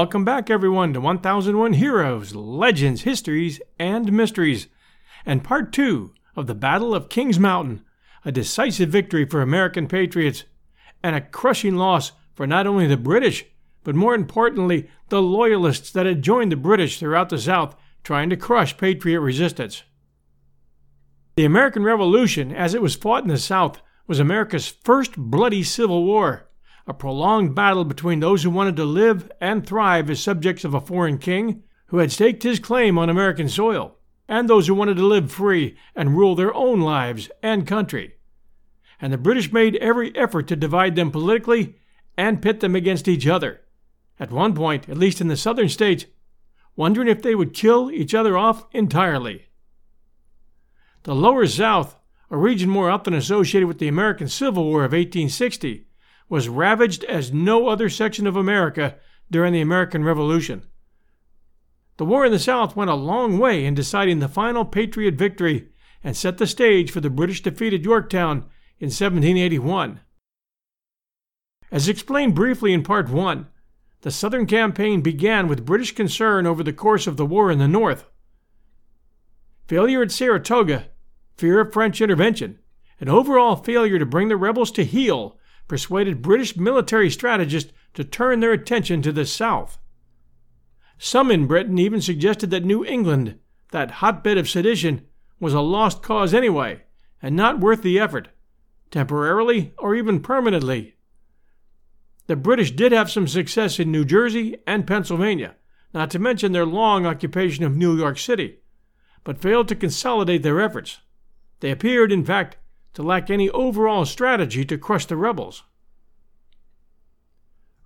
Welcome back, everyone, to 1001 Heroes, Legends, Histories, and Mysteries, and part two of the Battle of Kings Mountain, a decisive victory for American patriots, and a crushing loss for not only the British, but more importantly, the Loyalists that had joined the British throughout the South trying to crush Patriot resistance. The American Revolution, as it was fought in the South, was America's first bloody civil war, a prolonged battle between those who wanted to live and thrive as subjects of a foreign king who had staked his claim on American soil, and those who wanted to live free and rule their own lives and country. And the British made every effort to divide them politically and pit them against each other. At one point, at least in the southern states, wondering if they would kill each other off entirely. The Lower South, a region more often associated with the American Civil War of 1860, was ravaged as no other section of America during the American Revolution. The war in the South went a long way in deciding the final Patriot victory and set the stage for the British defeat at Yorktown in 1781. As explained briefly in Part 1, the Southern campaign began with British concern over the course of the war in the North. Failure at Saratoga, fear of French intervention, and overall failure to bring the rebels to heel persuaded British military strategists to turn their attention to the South. Some in Britain even suggested that New England, that hotbed of sedition, was a lost cause anyway, and not worth the effort, temporarily or even permanently. The British did have some success in New Jersey and Pennsylvania, not to mention their long occupation of New York City but failed to consolidate their efforts. They appeared, in fact, to lack any overall strategy to crush the rebels.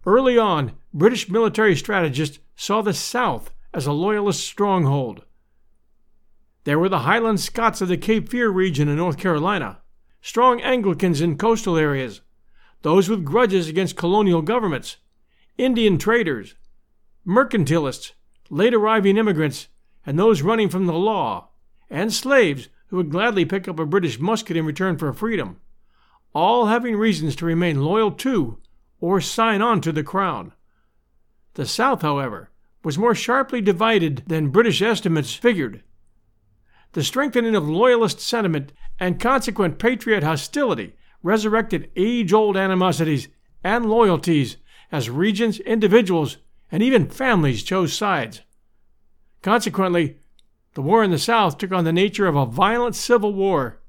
Early on, British military strategists saw the South as a loyalist stronghold. There were the Highland Scots of the Cape Fear region in North Carolina, strong Anglicans in coastal areas, those with grudges against colonial governments, Indian traders, mercantilists, late arriving immigrants, and those running from the law, and slaves who would gladly pick up a British musket in return for freedom, all having reasons to remain loyal to or sign on to the Crown. The South, however, was more sharply divided than British estimates figured. The strengthening of Loyalist sentiment and consequent patriot hostility resurrected age old animosities and loyalties as regions, individuals, and even families chose sides. Consequently, the war in the South took on the nature of a violent civil war.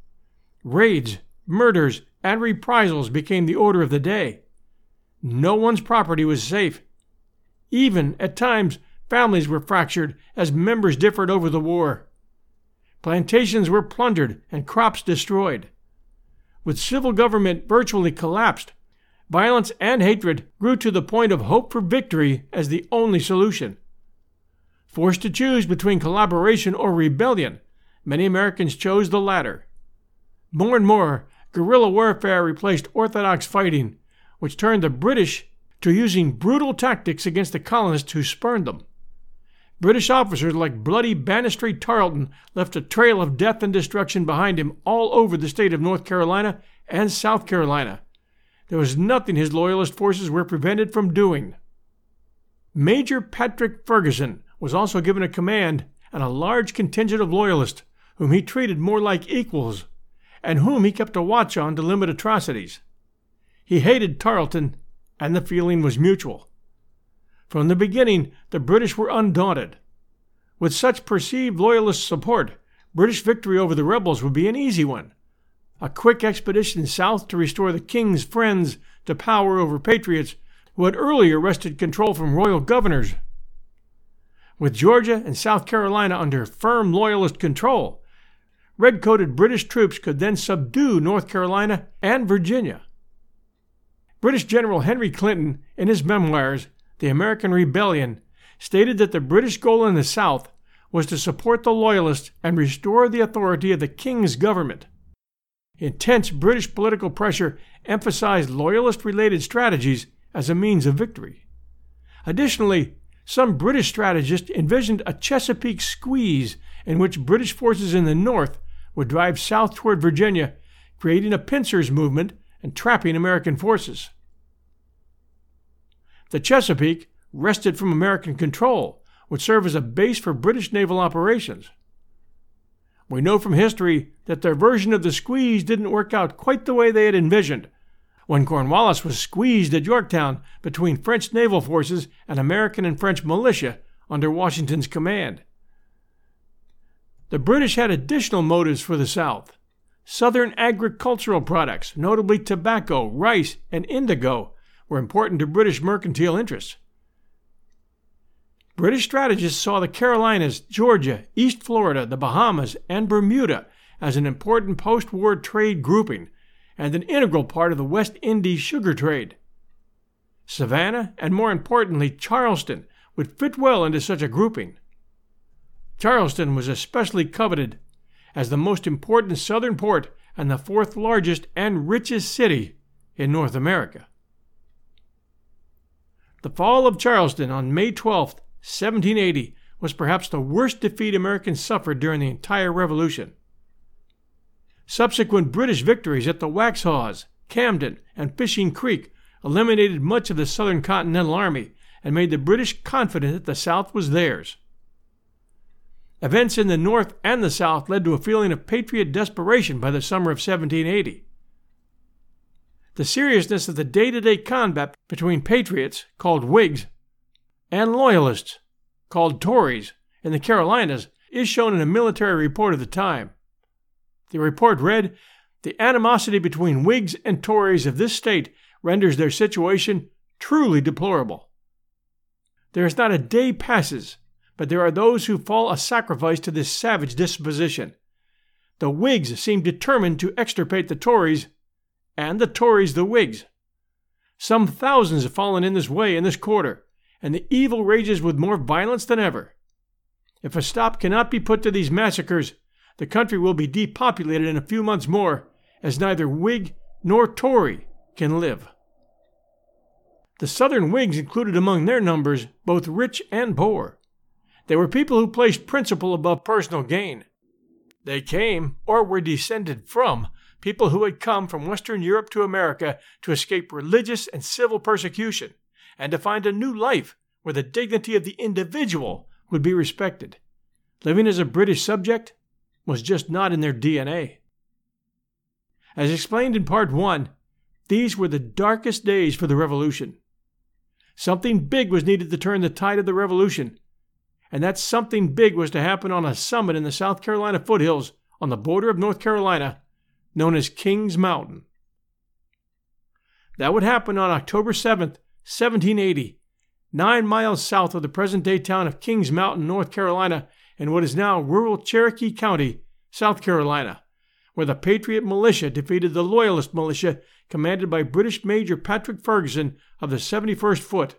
Raids, murders, and reprisals became the order of the day. No one's property was safe. Even, at times, families were fractured as members differed over the war. Plantations were plundered and crops destroyed. With civil government virtually collapsed, violence and hatred grew to the point of hope for victory as the only solution. Forced to choose between collaboration or rebellion, many Americans chose the latter. More and more, guerrilla warfare replaced orthodox fighting, which turned the British to using brutal tactics against the colonists who spurned them. British officers like bloody Banastre Tarleton left a trail of death and destruction behind him all over the state of North Carolina and South Carolina. There was nothing his loyalist forces were prevented from doing. Major Patrick Ferguson was also given a command and a large contingent of loyalists, whom he treated more like equals, and whom he kept a watch on to limit atrocities. He hated Tarleton, and the feeling was mutual. From the beginning, the British were undaunted. With such perceived loyalist support, British victory over the rebels would be an easy one. A quick expedition south to restore the king's friends to power over patriots who had earlier wrested control from royal governors with Georgia and South Carolina under firm Loyalist control, red coated British troops could then subdue North Carolina and Virginia. British General Henry Clinton, in his memoirs, The American Rebellion, stated that the British goal in the South was to support the Loyalists and restore the authority of the King's government. Intense British political pressure emphasized Loyalist related strategies as a means of victory. Additionally, some British strategists envisioned a Chesapeake squeeze in which British forces in the north would drive south toward Virginia, creating a pincers movement and trapping American forces. The Chesapeake, wrested from American control, would serve as a base for British naval operations. We know from history that their version of the squeeze didn't work out quite the way they had envisioned, when Cornwallis was squeezed at Yorktown between French naval forces and American and French militia under Washington's command. The British had additional motives for the South. Southern agricultural products, notably tobacco, rice, and indigo, were important to British mercantile interests. British strategists saw the Carolinas, Georgia, East Florida, the Bahamas, and Bermuda as an important post war trade grouping and an integral part of the West Indies sugar trade. Savannah, and more importantly, Charleston, would fit well into such a grouping. Charleston was especially coveted as the most important southern port and the fourth largest and richest city in North America. The fall of Charleston on May 12, 1780, was perhaps the worst defeat Americans suffered during the entire Revolution. Subsequent British victories at the Waxhaws, Camden, and Fishing Creek eliminated much of the Southern Continental Army and made the British confident that the South was theirs. Events in the North and the South led to a feeling of patriot desperation by the summer of 1780. The seriousness of the day to day combat between patriots, called Whigs, and Loyalists, called Tories, in the Carolinas is shown in a military report of the time. The report read The animosity between Whigs and Tories of this state renders their situation truly deplorable. There is not a day passes but there are those who fall a sacrifice to this savage disposition. The Whigs seem determined to extirpate the Tories, and the Tories the Whigs. Some thousands have fallen in this way in this quarter, and the evil rages with more violence than ever. If a stop cannot be put to these massacres, the country will be depopulated in a few months more, as neither Whig nor Tory can live. The Southern Whigs included among their numbers both rich and poor. They were people who placed principle above personal gain. They came, or were descended from, people who had come from Western Europe to America to escape religious and civil persecution, and to find a new life where the dignity of the individual would be respected. Living as a British subject was just not in their DNA. As explained in Part 1, these were the darkest days for the Revolution. Something big was needed to turn the tide of the Revolution, and that something big was to happen on a summit in the South Carolina foothills on the border of North Carolina, known as Kings Mountain. That would happen on October 7th, 1780, nine miles south of the present day town of Kings Mountain, North Carolina, in what is now rural Cherokee County, South Carolina, where the Patriot militia defeated the Loyalist militia commanded by British Major Patrick Ferguson of the 71st Foot.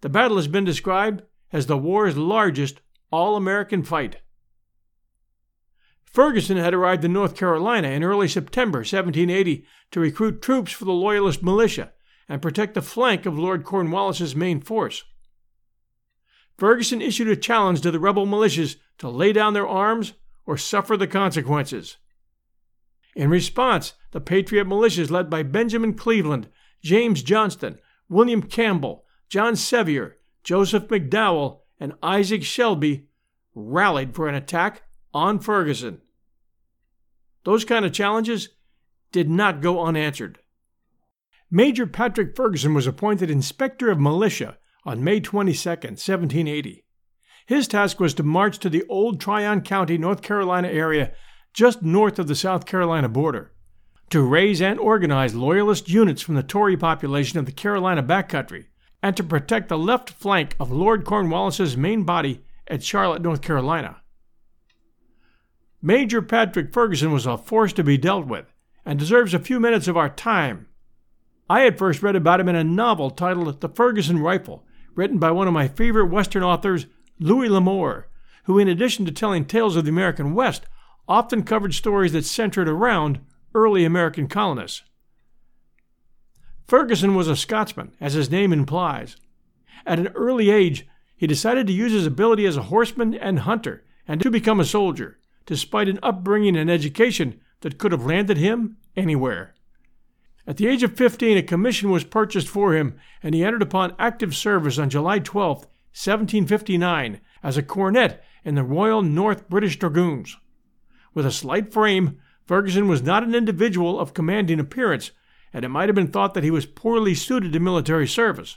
The battle has been described as the war's largest all American fight. Ferguson had arrived in North Carolina in early September 1780 to recruit troops for the Loyalist militia and protect the flank of Lord Cornwallis's main force. Ferguson issued a challenge to the rebel militias to lay down their arms or suffer the consequences. In response, the Patriot militias led by Benjamin Cleveland, James Johnston, William Campbell, John Sevier, Joseph McDowell, and Isaac Shelby rallied for an attack on Ferguson. Those kind of challenges did not go unanswered. Major Patrick Ferguson was appointed Inspector of Militia on May 22, 1780. His task was to march to the old Tryon County, North Carolina area just north of the South Carolina border, to raise and organize Loyalist units from the Tory population of the Carolina backcountry and to protect the left flank of Lord Cornwallis's main body at Charlotte, North Carolina. Major Patrick Ferguson was a force to be dealt with and deserves a few minutes of our time. I had first read about him in a novel titled The Ferguson Rifle, written by one of my favorite Western authors, Louis L'Amour, who, in addition to telling tales of the American West, often covered stories that centered around early American colonists. Ferguson was a Scotsman, as his name implies. At an early age, he decided to use his ability as a horseman and hunter and to become a soldier, despite an upbringing and education that could have landed him anywhere. At the age of 15, a commission was purchased for him, and he entered upon active service on July 12, 1759, as a cornet in the Royal North British Dragoons. With a slight frame, Ferguson was not an individual of commanding appearance, and it might have been thought that he was poorly suited to military service.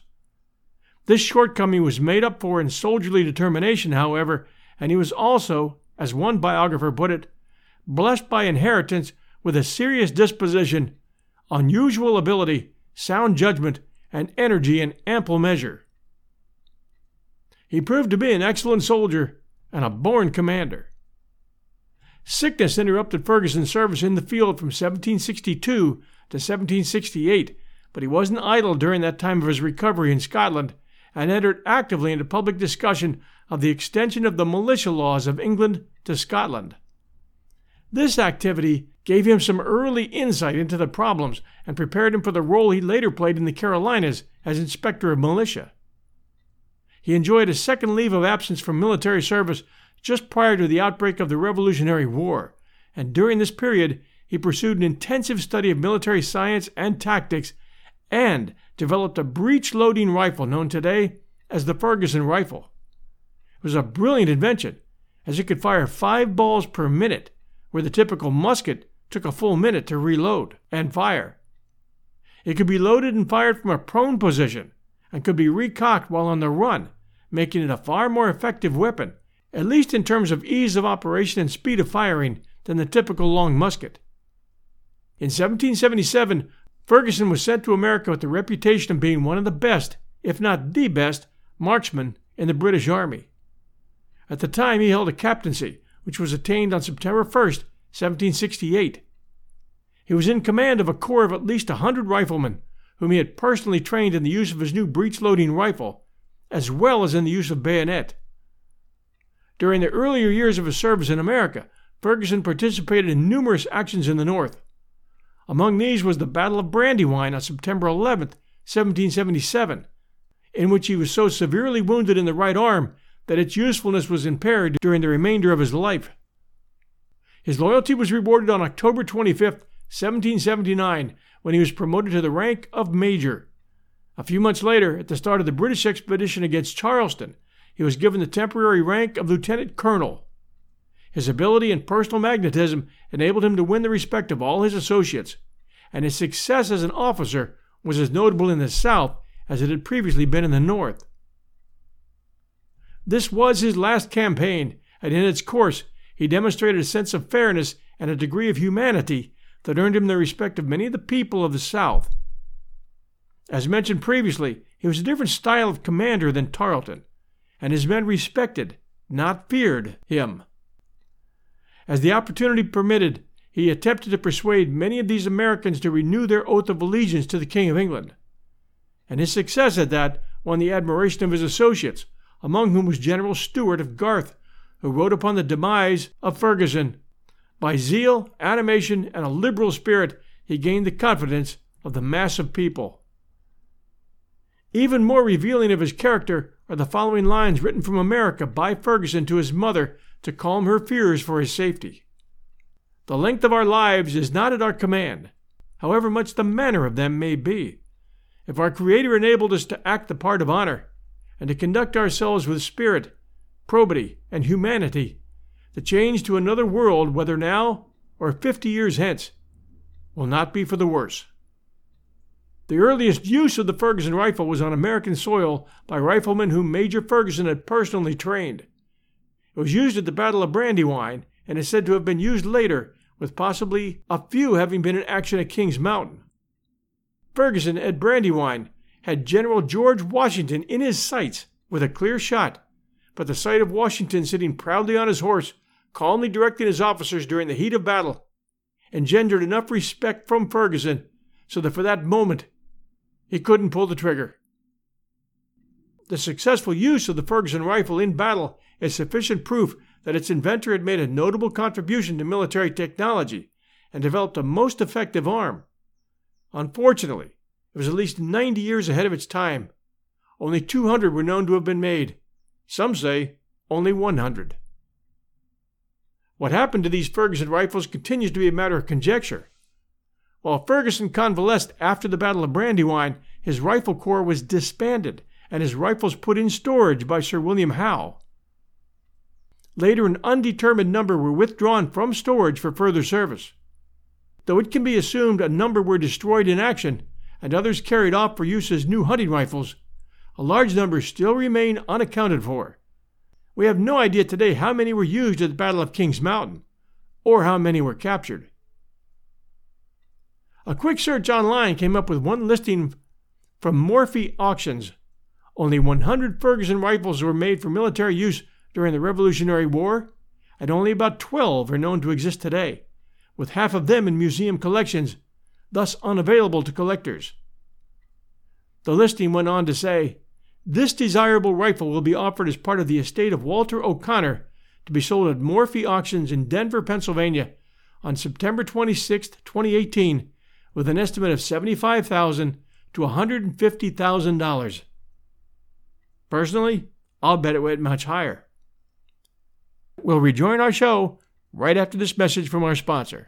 This shortcoming was made up for in soldierly determination, however, and he was also, as one biographer put it, blessed by inheritance with a serious disposition unusual ability, sound judgment, and energy in ample measure. He proved to be an excellent soldier and a born commander. Sickness interrupted Ferguson's service in the field from 1762 to 1768, but he wasn't idle during that time of his recovery in Scotland and entered actively into public discussion of the extension of the militia laws of England to Scotland. This activity gave him some early insight into the problems and prepared him for the role he later played in the Carolinas as inspector of militia. He enjoyed a second leave of absence from military service just prior to the outbreak of the Revolutionary War, and during this period he pursued an intensive study of military science and tactics and developed a breech loading rifle known today as the Ferguson rifle. It was a brilliant invention, as it could fire five balls per minute where the typical musket took a full minute to reload and fire. It could be loaded and fired from a prone position and could be recocked while on the run, making it a far more effective weapon, at least in terms of ease of operation and speed of firing, than the typical long musket. In 1777, Ferguson was sent to America with the reputation of being one of the best, if not the best, marksmen in the British Army. At the time, he held a captaincy, which was attained on September 1, 1768. He was in command of a corps of at least a hundred riflemen, whom he had personally trained in the use of his new breech loading rifle, as well as in the use of bayonet. During the earlier years of his service in America, Ferguson participated in numerous actions in the North. Among these was the Battle of Brandywine on September 11, 1777, in which he was so severely wounded in the right arm that its usefulness was impaired during the remainder of his life. His loyalty was rewarded on October 25, 1779, when he was promoted to the rank of major. A few months later, at the start of the British expedition against Charleston, he was given the temporary rank of lieutenant colonel. His ability and personal magnetism enabled him to win the respect of all his associates, and his success as an officer was as notable in the South as it had previously been in the North. This was his last campaign, and in its course he demonstrated a sense of fairness and a degree of humanity that earned him the respect of many of the people of the South. As mentioned previously, he was a different style of commander than Tarleton, and his men respected, not feared, him. As the opportunity permitted, he attempted to persuade many of these Americans to renew their oath of allegiance to the King of England. And his success at that won the admiration of his associates, among whom was General Stuart of Garth, who wrote upon the demise of Ferguson. By zeal, animation, and a liberal spirit, he gained the confidence of the mass of people. Even more revealing of his character are the following lines written from America by Ferguson to his mother to calm her fears for his safety. The length of our lives is not at our command, however much the manner of them may be. If our Creator enabled us to act the part of honor, and to conduct ourselves with spirit, probity, and humanity, the change to another world, whether now or fifty years hence, will not be for the worse. The earliest use of the Ferguson rifle was on American soil by riflemen whom Major Ferguson had personally trained. It was used at the Battle of Brandywine and is said to have been used later, with possibly a few having been in action at Kings Mountain. Ferguson at Brandywine had General George Washington in his sights with a clear shot but the sight of Washington sitting proudly on his horse, calmly directing his officers during the heat of battle, engendered enough respect from Ferguson so that for that moment he couldn't pull the trigger. The successful use of the Ferguson rifle in battle is sufficient proof that its inventor had made a notable contribution to military technology and developed a most effective arm. Unfortunately, it was at least 90 years ahead of its time. Only 200 were known to have been made, some say only 100. What happened to these Ferguson rifles continues to be a matter of conjecture. While Ferguson convalesced after the Battle of Brandywine, his rifle corps was disbanded and his rifles put in storage by Sir William Howe. Later, an undetermined number were withdrawn from storage for further service. Though it can be assumed a number were destroyed in action and others carried off for use as new hunting rifles, a large number still remain unaccounted for. We have no idea today how many were used at the Battle of Kings Mountain, or how many were captured. A quick search online came up with one listing from Morphy Auctions. Only 100 Ferguson rifles were made for military use during the Revolutionary War, and only about 12 are known to exist today, with half of them in museum collections, thus unavailable to collectors. The listing went on to say this desirable rifle will be offered as part of the estate of Walter O'Connor to be sold at Morphy Auctions in Denver, Pennsylvania on September 26, 2018, with an estimate of 75,000 to $150,000. Personally, I'll bet it went much higher. We'll rejoin our show right after this message from our sponsor.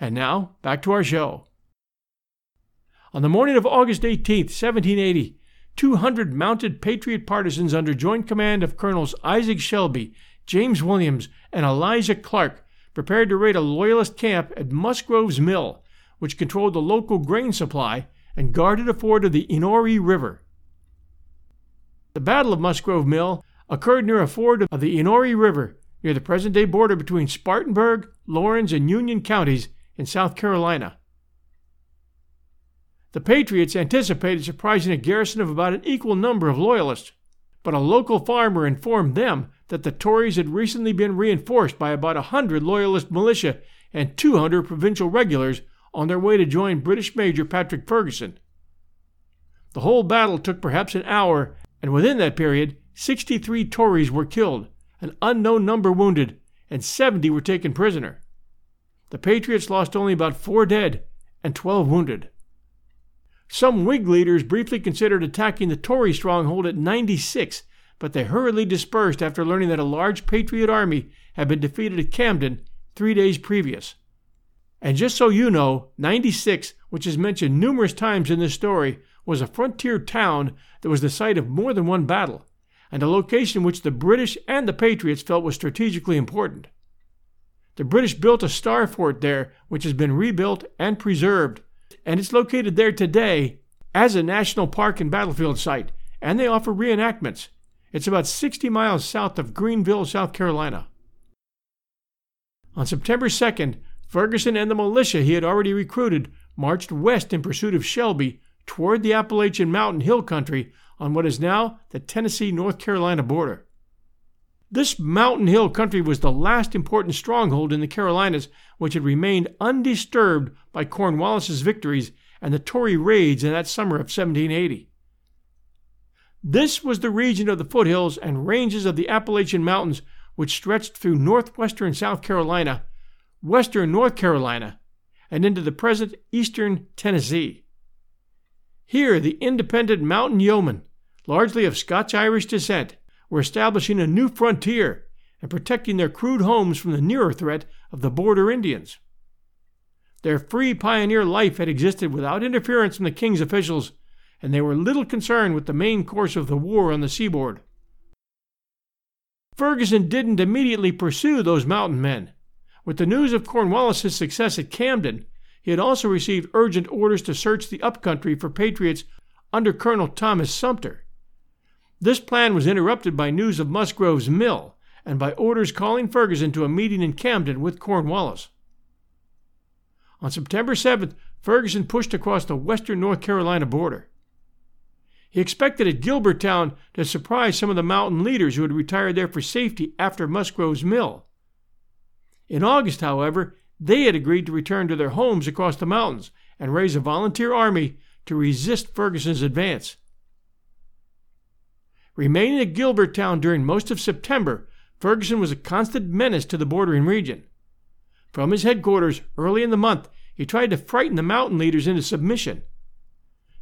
And now, back to our show. On the morning of August 18, 1780, 200 mounted Patriot partisans under joint command of Colonels Isaac Shelby, James Williams, and Elijah Clark prepared to raid a Loyalist camp at Musgrove's Mill, which controlled the local grain supply and guarded a ford of the Enoree River. The Battle of Musgrove Mill occurred near a ford of the Enoree River near the present day border between Spartanburg, Laurens, and Union counties in South Carolina. The Patriots anticipated surprising a garrison of about an equal number of Loyalists, but a local farmer informed them that the Tories had recently been reinforced by about a hundred Loyalist militia and 200 provincial regulars on their way to join British Major Patrick Ferguson. The whole battle took perhaps an hour, and within that period, 63 Tories were killed, an unknown number wounded, and 70 were taken prisoner the Patriots lost only about four dead and 12 wounded. Some Whig leaders briefly considered attacking the Tory stronghold at 96, but they hurriedly dispersed after learning that a large Patriot army had been defeated at Camden three days previous. And just so you know, 96, which is mentioned numerous times in this story, was a frontier town that was the site of more than one battle, and a location which the British and the Patriots felt was strategically important. The British built a star fort there, which has been rebuilt and preserved, and it's located there today as a national park and battlefield site, and they offer reenactments. It's about 60 miles south of Greenville, South Carolina. On September 2nd, Ferguson and the militia he had already recruited marched west in pursuit of Shelby toward the Appalachian Mountain Hill country on what is now the Tennessee North Carolina border. This mountain hill country was the last important stronghold in the Carolinas which had remained undisturbed by Cornwallis's victories and the Tory raids in that summer of 1780. This was the region of the foothills and ranges of the Appalachian Mountains which stretched through northwestern South Carolina, western North Carolina, and into the present eastern Tennessee. Here, the independent mountain yeomen, largely of Scotch Irish descent, were establishing a new frontier and protecting their crude homes from the nearer threat of the border Indians. Their free pioneer life had existed without interference from the king's officials, and they were little concerned with the main course of the war on the seaboard. Ferguson didn't immediately pursue those mountain men. With the news of Cornwallis's success at Camden, he had also received urgent orders to search the upcountry for patriots under Colonel Thomas Sumter. This plan was interrupted by news of Musgrove's mill and by orders calling Ferguson to a meeting in Camden with Cornwallis. On September 7th, Ferguson pushed across the western North Carolina border. He expected at Gilbertown to surprise some of the mountain leaders who had retired there for safety after Musgrove's mill. In August, however, they had agreed to return to their homes across the mountains and raise a volunteer army to resist Ferguson's advance. Remaining at Gilbertown during most of September, Ferguson was a constant menace to the bordering region. From his headquarters early in the month, he tried to frighten the mountain leaders into submission.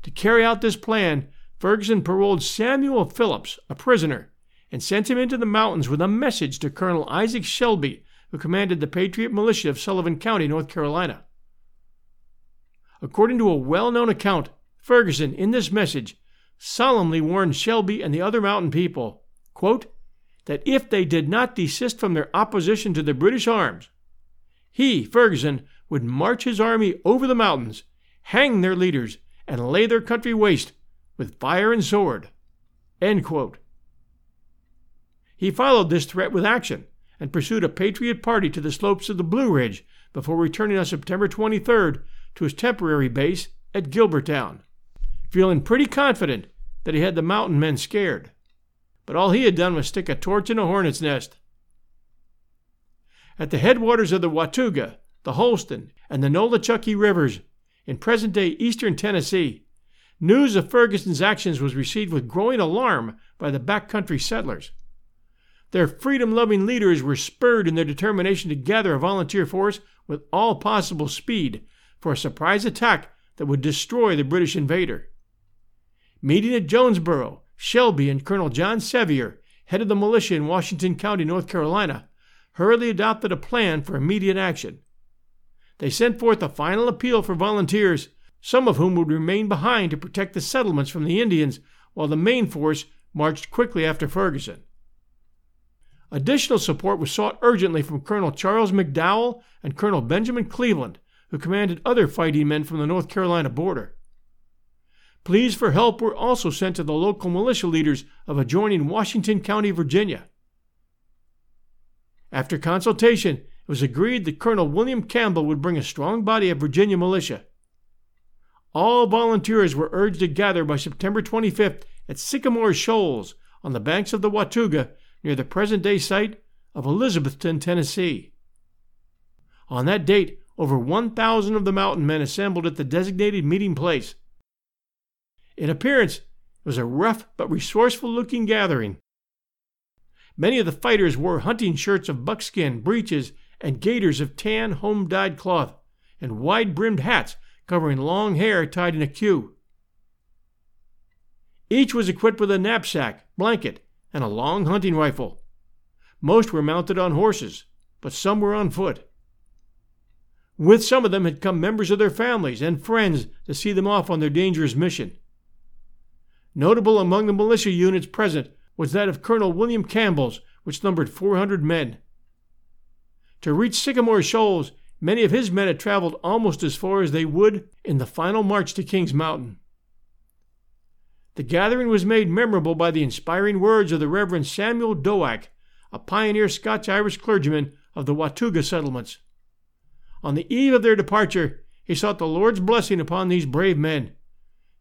To carry out this plan, Ferguson paroled Samuel Phillips, a prisoner, and sent him into the mountains with a message to Colonel Isaac Shelby, who commanded the Patriot militia of Sullivan County, North Carolina. According to a well known account, Ferguson, in this message, solemnly warned Shelby and the other mountain people quote, that if they did not desist from their opposition to the British arms, he, Ferguson, would march his army over the mountains, hang their leaders, and lay their country waste with fire and sword. He followed this threat with action and pursued a Patriot party to the slopes of the Blue Ridge before returning on September 23rd to his temporary base at Gilbertown, feeling pretty confident that he had the mountain men scared. But all he had done was stick a torch in a hornet's nest. At the headwaters of the Watauga, the Holston, and the Nolichucky rivers in present day eastern Tennessee, news of Ferguson's actions was received with growing alarm by the backcountry settlers. Their freedom loving leaders were spurred in their determination to gather a volunteer force with all possible speed for a surprise attack that would destroy the British invader. Meeting at Jonesboro, Shelby and Colonel John Sevier, head of the militia in Washington County, North Carolina, hurriedly adopted a plan for immediate action. They sent forth a final appeal for volunteers, some of whom would remain behind to protect the settlements from the Indians, while the main force marched quickly after Ferguson. Additional support was sought urgently from Colonel Charles McDowell and Colonel Benjamin Cleveland, who commanded other fighting men from the North Carolina border. Pleas for help were also sent to the local militia leaders of adjoining Washington County, Virginia. After consultation, it was agreed that Colonel William Campbell would bring a strong body of Virginia militia. All volunteers were urged to gather by September 25th at Sycamore Shoals on the banks of the Watauga near the present day site of Elizabethton, Tennessee. On that date, over 1,000 of the mountain men assembled at the designated meeting place. In appearance, it was a rough but resourceful looking gathering. Many of the fighters wore hunting shirts of buckskin, breeches, and gaiters of tan home dyed cloth, and wide brimmed hats covering long hair tied in a queue. Each was equipped with a knapsack, blanket, and a long hunting rifle. Most were mounted on horses, but some were on foot. With some of them had come members of their families and friends to see them off on their dangerous mission. Notable among the militia units present was that of Colonel William Campbell's, which numbered 400 men. To reach Sycamore Shoals, many of his men had traveled almost as far as they would in the final march to Kings Mountain. The gathering was made memorable by the inspiring words of the Reverend Samuel Doak, a pioneer Scotch Irish clergyman of the Watauga settlements. On the eve of their departure, he sought the Lord's blessing upon these brave men.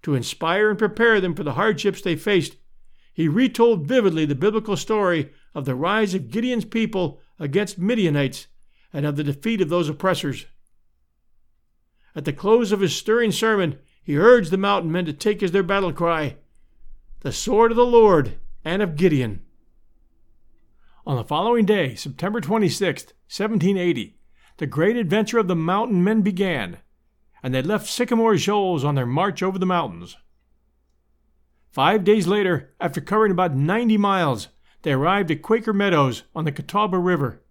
To inspire and prepare them for the hardships they faced, he retold vividly the biblical story of the rise of Gideon's people against Midianites and of the defeat of those oppressors. At the close of his stirring sermon, he urged the mountain men to take as their battle cry, the sword of the Lord and of Gideon. On the following day, September 26, 1780, the great adventure of the mountain men began, and they left Sycamore Shoals on their march over the mountains. Five days later, after covering about 90 miles, they arrived at Quaker Meadows on the Catawba River.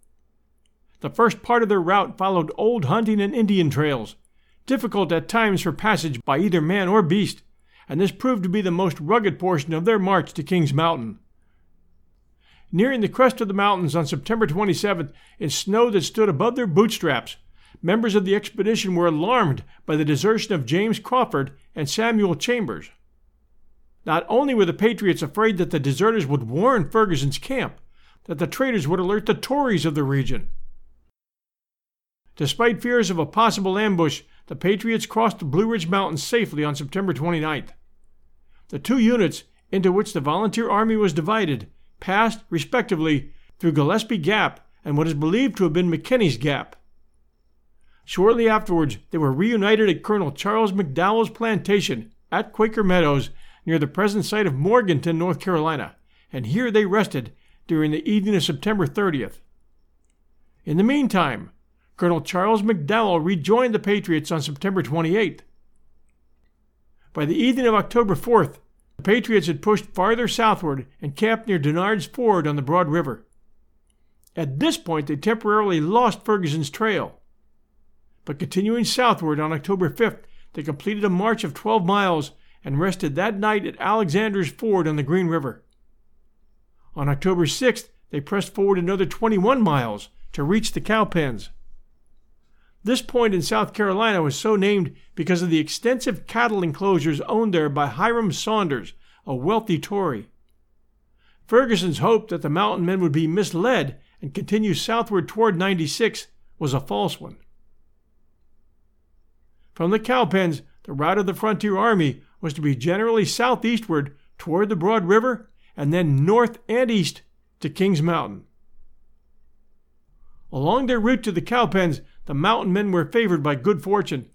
The first part of their route followed old hunting and Indian trails, difficult at times for passage by either man or beast, and this proved to be the most rugged portion of their march to Kings Mountain. Nearing the crest of the mountains on September 27th, in snow that stood above their bootstraps, members of the expedition were alarmed by the desertion of James Crawford and Samuel Chambers. Not only were the Patriots afraid that the deserters would warn Ferguson's camp, that the traitors would alert the Tories of the region. Despite fears of a possible ambush, the Patriots crossed the Blue Ridge Mountains safely on September 29th. The two units into which the volunteer army was divided passed, respectively, through Gillespie Gap and what is believed to have been McKinney's Gap. Shortly afterwards, they were reunited at Colonel Charles McDowell's plantation at Quaker Meadows near the present site of Morganton, North Carolina, and here they rested during the evening of September 30th. In the meantime, Colonel Charles McDowell rejoined the Patriots on September 28th. By the evening of October 4th, the Patriots had pushed farther southward and camped near Denard's Ford on the Broad River. At this point, they temporarily lost Ferguson's trail. But continuing southward on October 5th, they completed a march of 12 miles and rested that night at Alexander's Ford on the Green River. On October 6th, they pressed forward another 21 miles to reach the Cowpens. This point in South Carolina was so named because of the extensive cattle enclosures owned there by Hiram Saunders, a wealthy Tory. Ferguson's hope that the mountain men would be misled and continue southward toward 96 was a false one. From the Cowpens, the route of the frontier army was to be generally southeastward toward the Broad River and then north and east to Kings Mountain. Along their route to the Cowpens, the mountain men were favored by good fortune.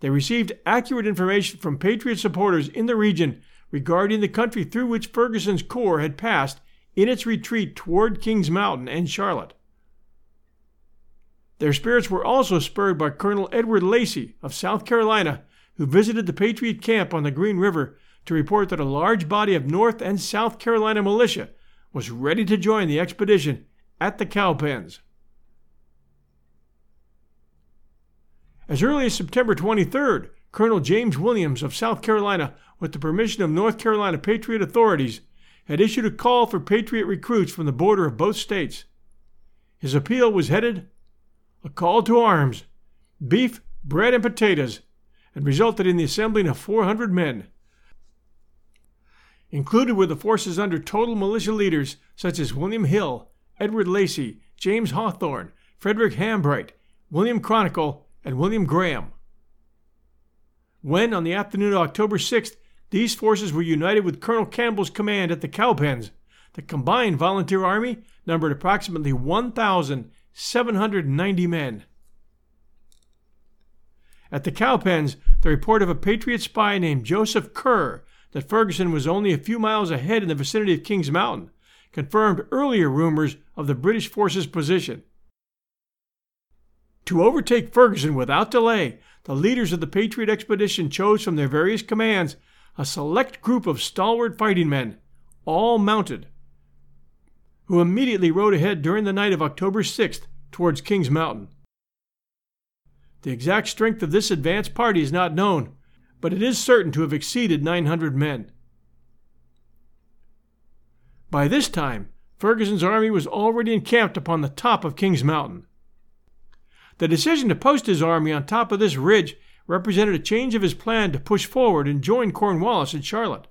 They received accurate information from Patriot supporters in the region regarding the country through which Ferguson's corps had passed in its retreat toward Kings Mountain and Charlotte. Their spirits were also spurred by Colonel Edward Lacey of South Carolina, who visited the Patriot camp on the Green River to report that a large body of North and South Carolina militia was ready to join the expedition at the Cowpens. As early as September 23rd, Colonel James Williams of South Carolina, with the permission of North Carolina Patriot authorities, had issued a call for Patriot recruits from the border of both states. His appeal was headed A Call to Arms Beef, Bread, and Potatoes, and resulted in the assembling of 400 men. Included were the forces under total militia leaders such as William Hill, Edward Lacey, James Hawthorne, Frederick Hambright, William Chronicle, and William Graham. When, on the afternoon of October 6th, these forces were united with Colonel Campbell's command at the Cowpens, the combined volunteer army numbered approximately 1,790 men. At the Cowpens, the report of a Patriot spy named Joseph Kerr that Ferguson was only a few miles ahead in the vicinity of Kings Mountain confirmed earlier rumors of the British forces' position. To overtake Ferguson without delay, the leaders of the Patriot expedition chose from their various commands a select group of stalwart fighting men, all mounted, who immediately rode ahead during the night of October 6th towards Kings Mountain. The exact strength of this advance party is not known, but it is certain to have exceeded 900 men. By this time, Ferguson's army was already encamped upon the top of Kings Mountain. The decision to post his army on top of this ridge represented a change of his plan to push forward and join Cornwallis at Charlotte.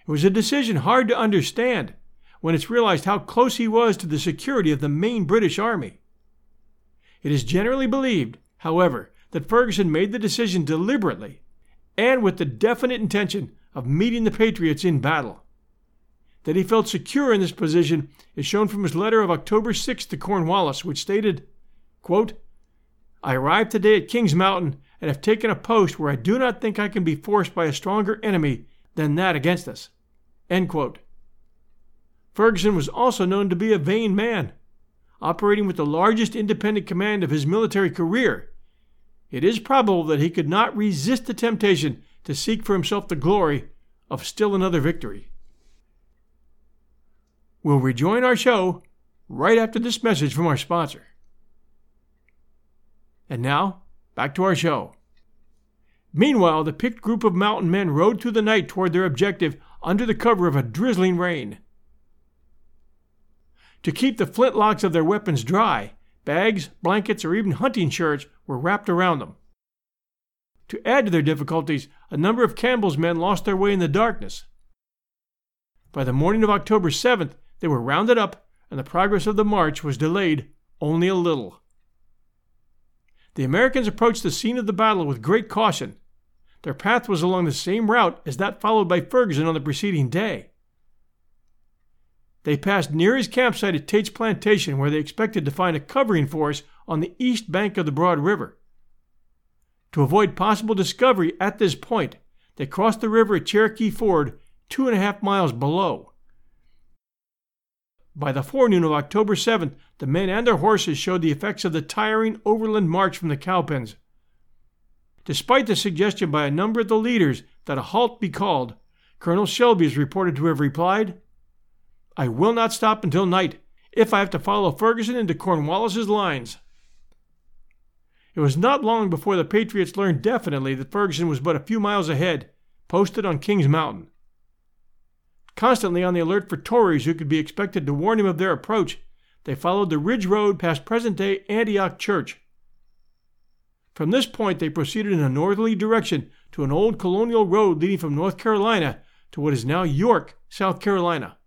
It was a decision hard to understand when it's realized how close he was to the security of the main British army. It is generally believed, however, that Ferguson made the decision deliberately and with the definite intention of meeting the Patriots in battle. That he felt secure in this position is shown from his letter of October 6 to Cornwallis, which stated, Quote, I arrived today at Kings Mountain and have taken a post where I do not think I can be forced by a stronger enemy than that against us. Ferguson was also known to be a vain man, operating with the largest independent command of his military career. It is probable that he could not resist the temptation to seek for himself the glory of still another victory. We'll rejoin our show right after this message from our sponsor. And now, back to our show. Meanwhile, the picked group of mountain men rode through the night toward their objective under the cover of a drizzling rain. To keep the flintlocks of their weapons dry, bags, blankets, or even hunting shirts were wrapped around them. To add to their difficulties, a number of Campbell's men lost their way in the darkness. By the morning of October 7th, they were rounded up, and the progress of the march was delayed only a little. The Americans approached the scene of the battle with great caution. Their path was along the same route as that followed by Ferguson on the preceding day. They passed near his campsite at Tate's plantation, where they expected to find a covering force on the east bank of the Broad River. To avoid possible discovery at this point, they crossed the river at Cherokee Ford, two and a half miles below. By the forenoon of October 7th, the men and their horses showed the effects of the tiring overland march from the Cowpens. Despite the suggestion by a number of the leaders that a halt be called, Colonel Shelby is reported to have replied, I will not stop until night if I have to follow Ferguson into Cornwallis's lines. It was not long before the Patriots learned definitely that Ferguson was but a few miles ahead, posted on Kings Mountain. Constantly on the alert for Tories who could be expected to warn him of their approach, they followed the Ridge Road past present day Antioch Church. From this point, they proceeded in a northerly direction to an old colonial road leading from North Carolina to what is now York, South Carolina.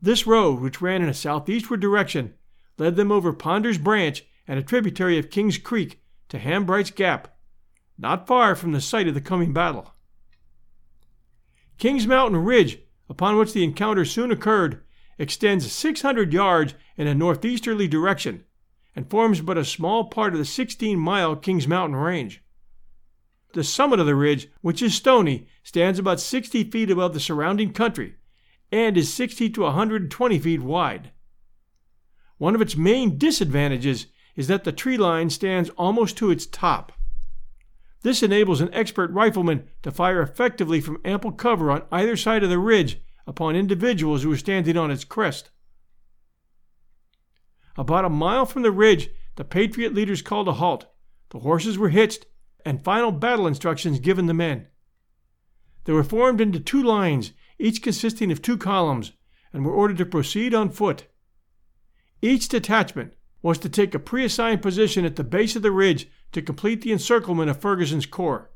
This road, which ran in a southeastward direction, led them over Ponder's Branch and a tributary of King's Creek to Hambright's Gap, not far from the site of the coming battle. Kings Mountain Ridge, upon which the encounter soon occurred, extends 600 yards in a northeasterly direction and forms but a small part of the 16 mile Kings Mountain Range. The summit of the ridge, which is stony, stands about 60 feet above the surrounding country and is 60 to 120 feet wide. One of its main disadvantages is that the tree line stands almost to its top. This enables an expert rifleman to fire effectively from ample cover on either side of the ridge upon individuals who are standing on its crest. About a mile from the ridge, the Patriot leaders called a halt. The horses were hitched, and final battle instructions given the men. They were formed into two lines, each consisting of two columns, and were ordered to proceed on foot. Each detachment was to take a pre-assigned position at the base of the ridge to complete the encirclement of Ferguson's corps.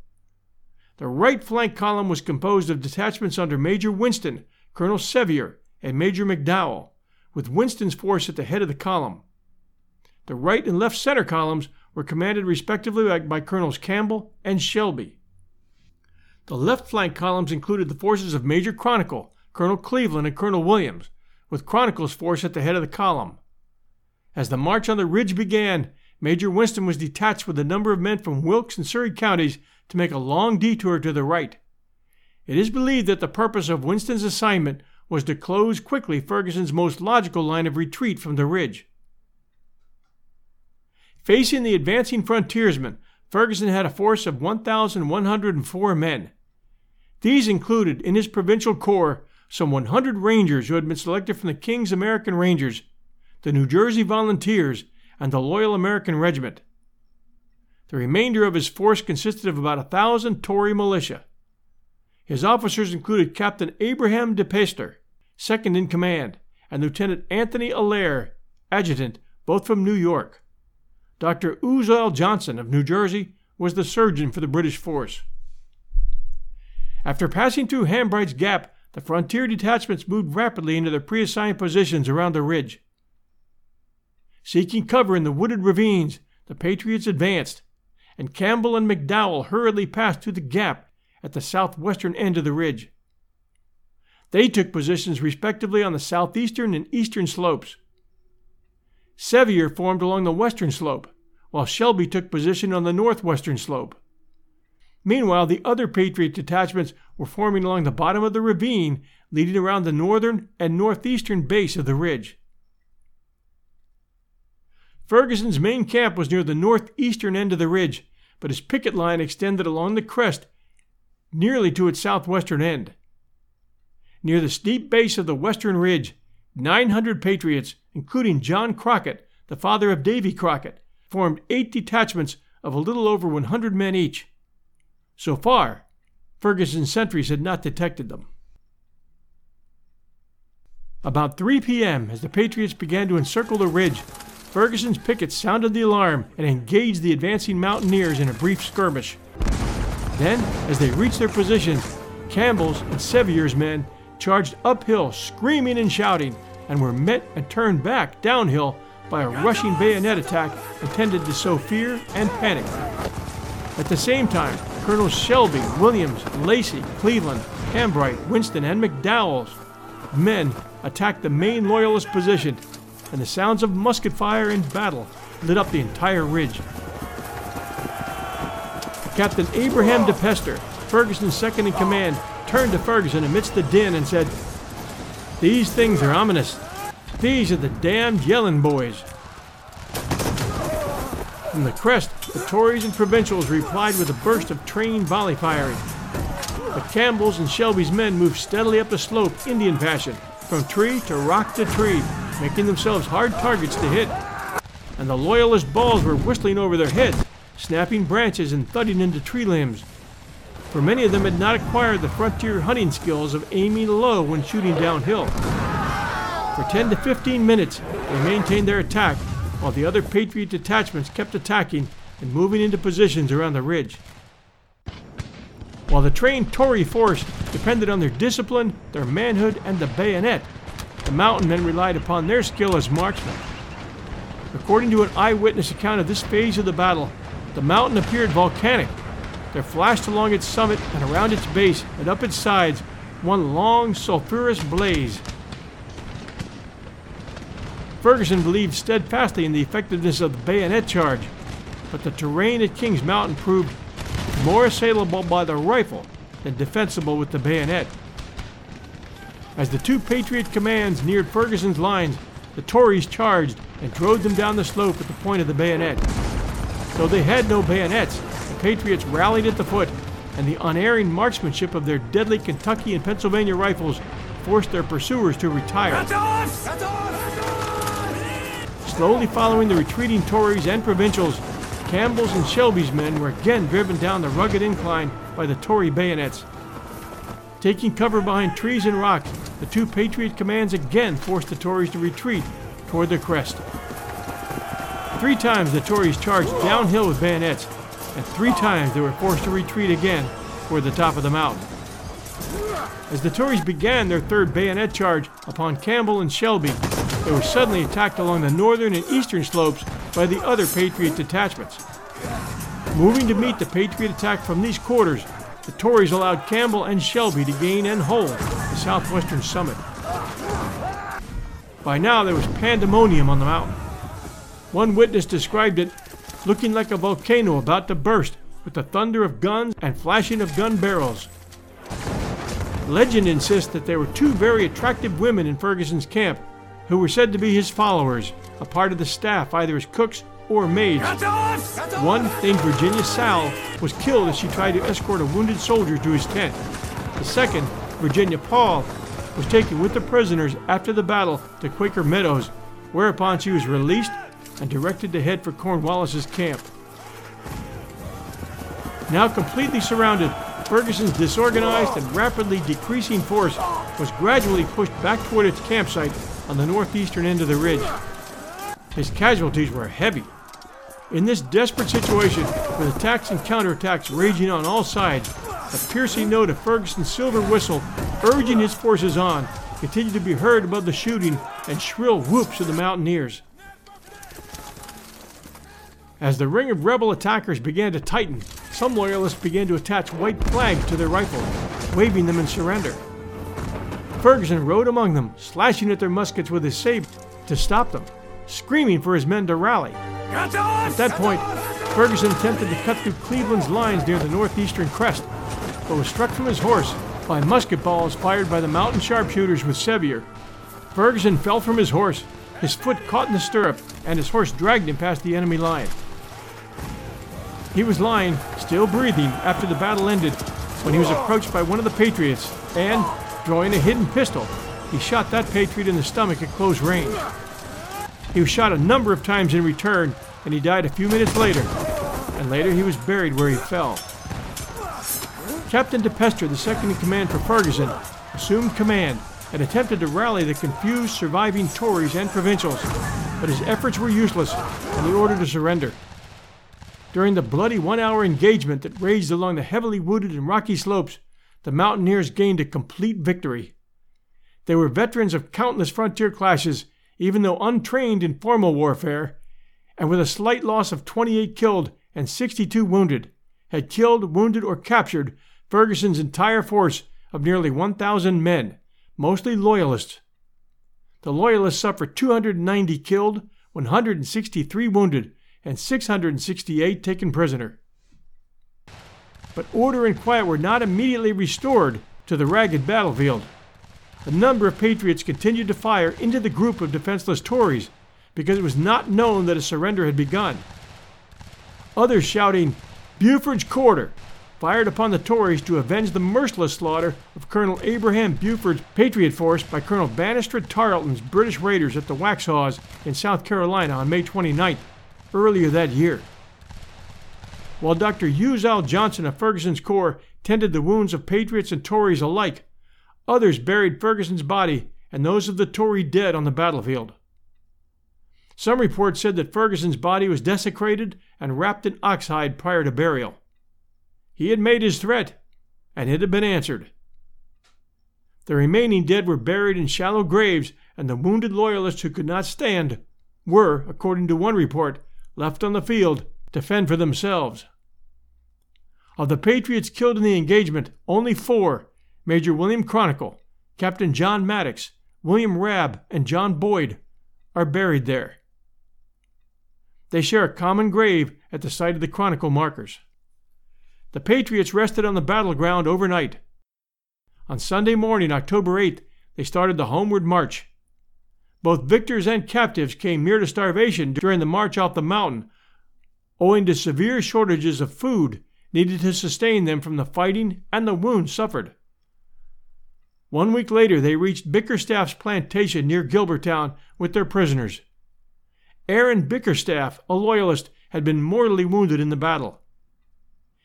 The right flank column was composed of detachments under Major Winston, Colonel Sevier, and Major McDowell, with Winston's force at the head of the column. The right and left center columns were commanded respectively by, by Colonels Campbell and Shelby. The left flank columns included the forces of Major Chronicle, Colonel Cleveland, and Colonel Williams, with Chronicle's force at the head of the column. As the march on the ridge began, Major Winston was detached with a number of men from Wilkes and Surry counties to make a long detour to the right. It is believed that the purpose of Winston's assignment was to close quickly Ferguson's most logical line of retreat from the ridge. Facing the advancing frontiersmen, Ferguson had a force of 1,104 men. These included, in his provincial corps, some 100 Rangers who had been selected from the King's American Rangers the New Jersey Volunteers, and the Loyal American Regiment. The remainder of his force consisted of about a thousand Tory militia. His officers included Captain Abraham de Peyster, second in command, and Lieutenant Anthony Allaire, adjutant, both from New York. Dr. Uzal Johnson of New Jersey was the surgeon for the British force. After passing through Hambright's Gap, the frontier detachments moved rapidly into their pre-assigned positions around the ridge. Seeking cover in the wooded ravines, the Patriots advanced, and Campbell and McDowell hurriedly passed through the gap at the southwestern end of the ridge. They took positions respectively on the southeastern and eastern slopes. Sevier formed along the western slope, while Shelby took position on the northwestern slope. Meanwhile, the other Patriot detachments were forming along the bottom of the ravine leading around the northern and northeastern base of the ridge. Ferguson's main camp was near the northeastern end of the ridge, but his picket line extended along the crest nearly to its southwestern end. Near the steep base of the western ridge, 900 patriots, including John Crockett, the father of Davy Crockett, formed eight detachments of a little over 100 men each. So far, Ferguson's sentries had not detected them. About 3 p.m., as the Patriots began to encircle the ridge, Ferguson's pickets sounded the alarm and engaged the advancing mountaineers in a brief skirmish. Then, as they reached their positions, Campbell's and Sevier's men charged uphill, screaming and shouting, and were met and turned back downhill by a rushing bayonet attack intended to sow fear and panic. At the same time, Colonels Shelby, Williams, Lacey, Cleveland, Hambright, Winston, and McDowell's men attacked the main Loyalist position and the sounds of musket fire and battle lit up the entire ridge. Captain Abraham DePeyster, Ferguson's second in command, turned to Ferguson amidst the din and said, These things are ominous. These are the damned yelling boys. From the crest, the Tories and provincials replied with a burst of trained volley firing. But Campbell's and Shelby's men moved steadily up the slope, Indian fashion, from tree to rock to tree, making themselves hard targets to hit. And the Loyalist balls were whistling over their heads, snapping branches and thudding into tree limbs. For many of them had not acquired the frontier hunting skills of aiming low when shooting downhill. For 10 to 15 minutes, they maintained their attack, while the other Patriot detachments kept attacking and moving into positions around the ridge. While the trained Tory force depended on their discipline, their manhood, and the bayonet, the mountain men relied upon their skill as marksmen. According to an eyewitness account of this phase of the battle, the mountain appeared volcanic. There flashed along its summit and around its base and up its sides one long sulphurous blaze. Ferguson believed steadfastly in the effectiveness of the bayonet charge, but the terrain at Kings Mountain proved more assailable by the rifle than defensible with the bayonet. As the two Patriot commands neared Ferguson's lines, the Tories charged and drove them down the slope at the point of the bayonet. Though they had no bayonets, the Patriots rallied at the foot, and the unerring marksmanship of their deadly Kentucky and Pennsylvania rifles forced their pursuers to retire. Slowly following the retreating Tories and provincials, Campbell's and Shelby's men were again driven down the rugged incline by the Tory bayonets. Taking cover behind trees and rocks, the two Patriot commands again forced the Tories to retreat toward the crest. Three times the Tories charged downhill with bayonets, and three times they were forced to retreat again toward the top of the mountain. As the Tories began their third bayonet charge upon Campbell and Shelby, they were suddenly attacked along the northern and eastern slopes by the other Patriot detachments. Moving to meet the Patriot attack from these quarters, the Tories allowed Campbell and Shelby to gain and hold the southwestern summit. By now, there was pandemonium on the mountain. One witness described it looking like a volcano about to burst with the thunder of guns and flashing of gun barrels. Legend insists that there were two very attractive women in Ferguson's camp who were said to be his followers, a part of the staff, either as cooks or maids. One, named Virginia Sal, was killed as she tried to escort a wounded soldier to his tent. The second, Virginia Paul, was taken with the prisoners after the battle to Quaker Meadows, whereupon she was released and directed to head for Cornwallis's camp. Now completely surrounded, Ferguson's disorganized and rapidly decreasing force was gradually pushed back toward its campsite on the northeastern end of the ridge. His casualties were heavy. In this desperate situation, with attacks and counterattacks raging on all sides, a piercing note of Ferguson's silver whistle urging his forces on continued to be heard above the shooting and shrill whoops of the mountaineers. As the ring of rebel attackers began to tighten, some loyalists began to attach white flags to their rifles, waving them in surrender. Ferguson rode among them, slashing at their muskets with his sabre to stop them, screaming for his men to rally. At that point, Ferguson attempted to cut through Cleveland's lines near the northeastern crest, but was struck from his horse by musket balls fired by the mountain sharpshooters with Sevier. Ferguson fell from his horse, his foot caught in the stirrup, and his horse dragged him past the enemy line. He was lying, still breathing, after the battle ended, when he was approached by one of the Patriots, and, drawing a hidden pistol, he shot that Patriot in the stomach at close range. He was shot a number of times in return, and he died a few minutes later, and later he was buried where he fell. Captain DePeyster, the second in command for Ferguson, assumed command and attempted to rally the confused surviving Tories and provincials, but his efforts were useless and he ordered to surrender. During the bloody one hour engagement that raged along the heavily wooded and rocky slopes, the mountaineers gained a complete victory. They were veterans of countless frontier clashes, even though untrained in formal warfare, and with a slight loss of 28 killed and 62 wounded, had killed, wounded, or captured Ferguson's entire force of nearly 1,000 men, mostly Loyalists. The Loyalists suffered 290 killed, 163 wounded, and 668 taken prisoner. But order and quiet were not immediately restored to the ragged battlefield. A number of patriots continued to fire into the group of defenseless Tories because it was not known that a surrender had begun. Others shouting, Buford's quarter, fired upon the Tories to avenge the merciless slaughter of Colonel Abraham Buford's Patriot force by Colonel Banastre Tarleton's British raiders at the Waxhaws in South Carolina on May 29th, earlier that year. While Dr. Uzal. Johnson of Ferguson's Corps tended the wounds of Patriots and Tories alike, others buried Ferguson's body and those of the Tory dead on the battlefield. Some reports said that Ferguson's body was desecrated and wrapped in oxhide prior to burial. He had made his threat, and it had been answered. The remaining dead were buried in shallow graves, and the wounded Loyalists who could not stand were, according to one report, left on the field to fend for themselves. Of the Patriots killed in the engagement, only four Major William Chronicle, Captain John Maddox, William Rabb, and John Boyd are buried there. They share a common grave at the site of the Chronicle markers. The Patriots rested on the battleground overnight. On Sunday morning, October 8th, they started the homeward march. Both victors and captives came near to starvation during the march off the mountain, owing to severe shortages of food needed to sustain them from the fighting and the wounds suffered. One week later, they reached Bickerstaff's plantation near Gilbertown with their prisoners. Aaron Bickerstaff, a loyalist, had been mortally wounded in the battle.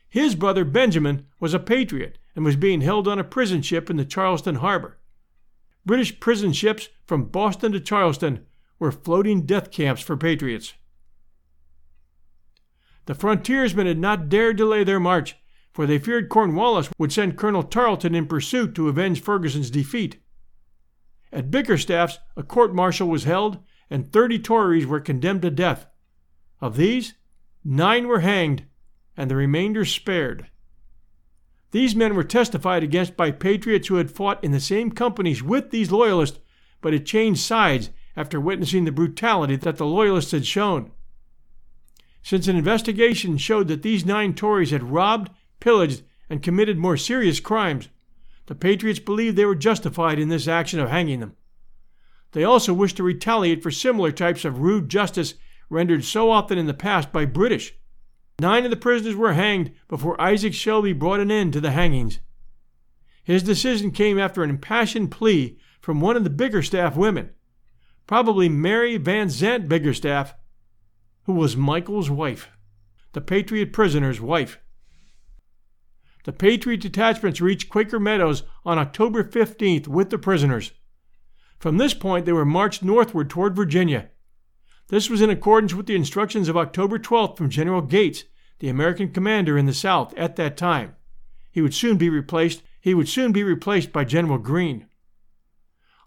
His brother Benjamin was a patriot and was being held on a prison ship in the Charleston harbor. British prison ships from Boston to Charleston were floating death camps for patriots. The frontiersmen had not dared delay their march, for they feared Cornwallis would send Colonel Tarleton in pursuit to avenge Ferguson's defeat. At Bickerstaff's, a court martial was held, and thirty Tories were condemned to death. Of these, nine were hanged, and the remainder spared. These men were testified against by patriots who had fought in the same companies with these loyalists, but had changed sides after witnessing the brutality that the loyalists had shown. Since an investigation showed that these nine Tories had robbed, pillaged, and committed more serious crimes, the patriots believed they were justified in this action of hanging them. They also wished to retaliate for similar types of rude justice rendered so often in the past by British Nine of the prisoners were hanged before Isaac Shelby brought an end to the hangings. His decision came after an impassioned plea from one of the Bickerstaff women, probably Mary Van Zant Bickerstaff, who was Michael's wife, the Patriot prisoner's wife. The Patriot detachments reached Quaker Meadows on October 15th with the prisoners. From this point, they were marched northward toward Virginia. This was in accordance with the instructions of October 12th from General Gates, the American commander in the South at that time. He would soon be replaced. He would soon be replaced by General Greene.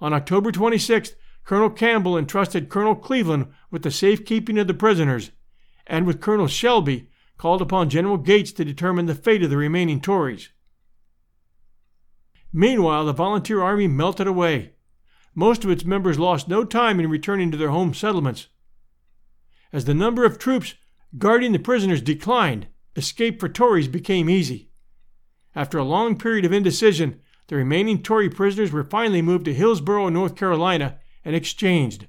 On October 26th, Colonel Campbell entrusted Colonel Cleveland with the safekeeping of the prisoners, and with Colonel Shelby called upon General Gates to determine the fate of the remaining Tories. Meanwhile, the volunteer army melted away. Most of its members lost no time in returning to their home settlements. As the number of troops guarding the prisoners declined, escape for Tories became easy. After a long period of indecision, the remaining Tory prisoners were finally moved to Hillsborough, North Carolina, and exchanged.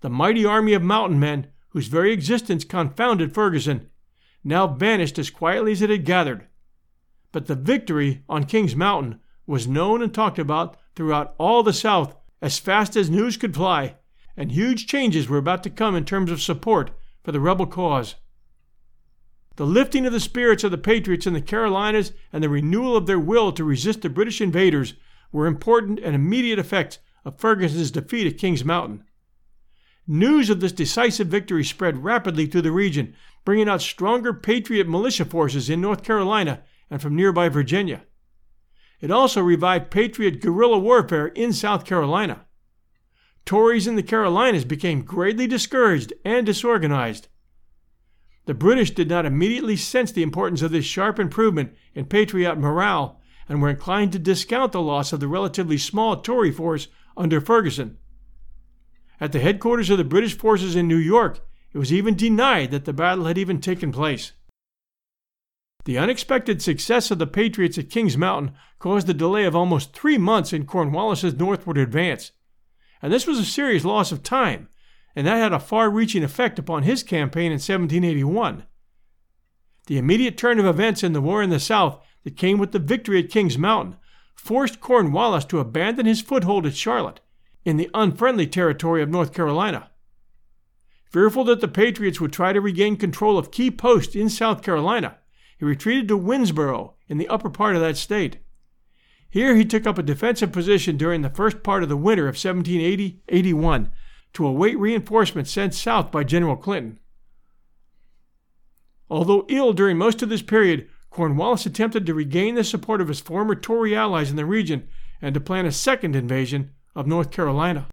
The mighty army of mountain men, whose very existence confounded Ferguson, now vanished as quietly as it had gathered. But the victory on King's Mountain was known and talked about throughout all the South as fast as news could fly, and huge changes were about to come in terms of support for the rebel cause. The lifting of the spirits of the Patriots in the Carolinas and the renewal of their will to resist the British invaders were important and immediate effects of Ferguson's defeat at Kings Mountain. News of this decisive victory spread rapidly through the region, bringing out stronger Patriot militia forces in North Carolina and from nearby Virginia. It also revived Patriot guerrilla warfare in South Carolina. Tories in the Carolinas became greatly discouraged and disorganized. The British did not immediately sense the importance of this sharp improvement in patriot morale and were inclined to discount the loss of the relatively small Tory force under Ferguson. At the headquarters of the British forces in New York, it was even denied that the battle had even taken place. The unexpected success of the Patriots at Kings Mountain caused a delay of almost three months in Cornwallis's northward advance. And this was a serious loss of time, and that had a far reaching effect upon his campaign in 1781. The immediate turn of events in the war in the South that came with the victory at Kings Mountain forced Cornwallis to abandon his foothold at Charlotte in the unfriendly territory of North Carolina. Fearful that the Patriots would try to regain control of key posts in South Carolina, he retreated to Winnsboro in the upper part of that state. Here he took up a defensive position during the first part of the winter of 1780 81 to await reinforcements sent south by General Clinton. Although ill during most of this period, Cornwallis attempted to regain the support of his former Tory allies in the region and to plan a second invasion of North Carolina.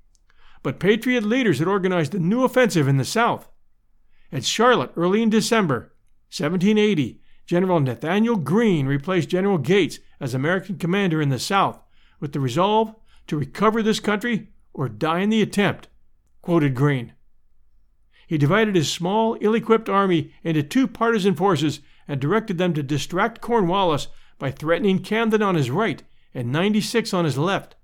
But Patriot leaders had organized a new offensive in the South. At Charlotte, early in December 1780, General Nathanael Greene replaced General Gates as American commander in the South with the resolve to recover this country or die in the attempt, quoted Greene. He divided his small, ill equipped army into two partisan forces and directed them to distract Cornwallis by threatening Camden on his right and 96 on his left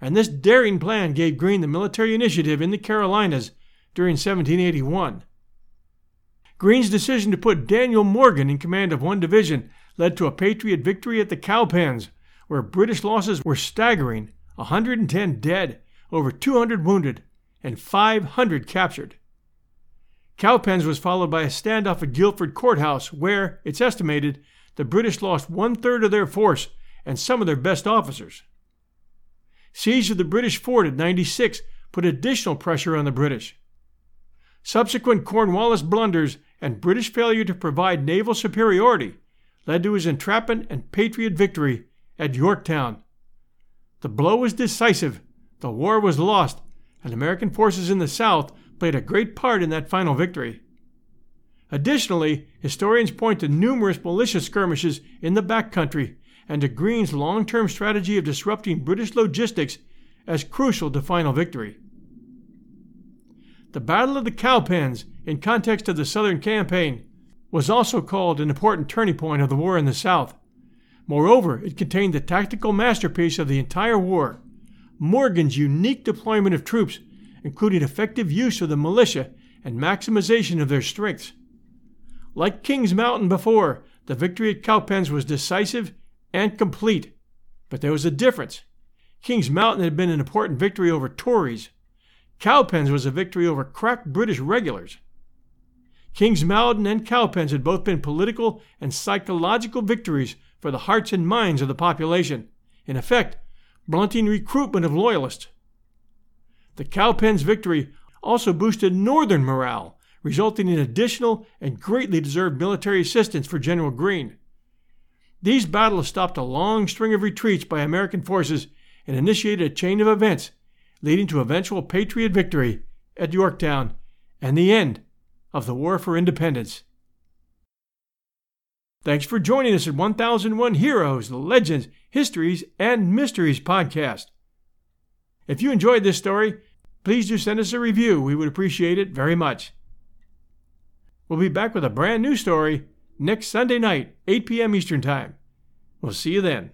and this daring plan gave Greene the military initiative in the Carolinas during 1781. Greene's decision to put Daniel Morgan in command of one division led to a Patriot victory at the Cowpens, where British losses were staggering 110 dead, over 200 wounded, and 500 captured. Cowpens was followed by a standoff at Guilford Courthouse, where, it's estimated, the British lost one third of their force and some of their best officers. Siege of the British fort at 96 put additional pressure on the British. Subsequent Cornwallis blunders and British failure to provide naval superiority led to his entrapment and Patriot victory at Yorktown. The blow was decisive, the war was lost, and American forces in the South played a great part in that final victory. Additionally, historians point to numerous militia skirmishes in the back country and to Greene's long term strategy of disrupting British logistics as crucial to final victory. The Battle of the Cowpens, in context of the Southern Campaign, was also called an important turning point of the war in the South. Moreover, it contained the tactical masterpiece of the entire war Morgan's unique deployment of troops, including effective use of the militia and maximization of their strengths. Like Kings Mountain before, the victory at Cowpens was decisive and complete. But there was a difference. Kings Mountain had been an important victory over Tories. Cowpens was a victory over crack British regulars. Kings Mountain and Cowpens had both been political and psychological victories for the hearts and minds of the population, in effect, blunting recruitment of loyalists. The Cowpens victory also boosted Northern morale, resulting in additional and greatly deserved military assistance for General Greene. These battles stopped a long string of retreats by American forces and initiated a chain of events leading to eventual Patriot victory at Yorktown and the end of the War for Independence. Thanks for joining us at 1001 Heroes, Legends, Histories, and Mysteries podcast. If you enjoyed this story, please do send us a review. We would appreciate it very much. We'll be back with a brand new story next Sunday night, 8 p.m. Eastern Time. We'll see you then.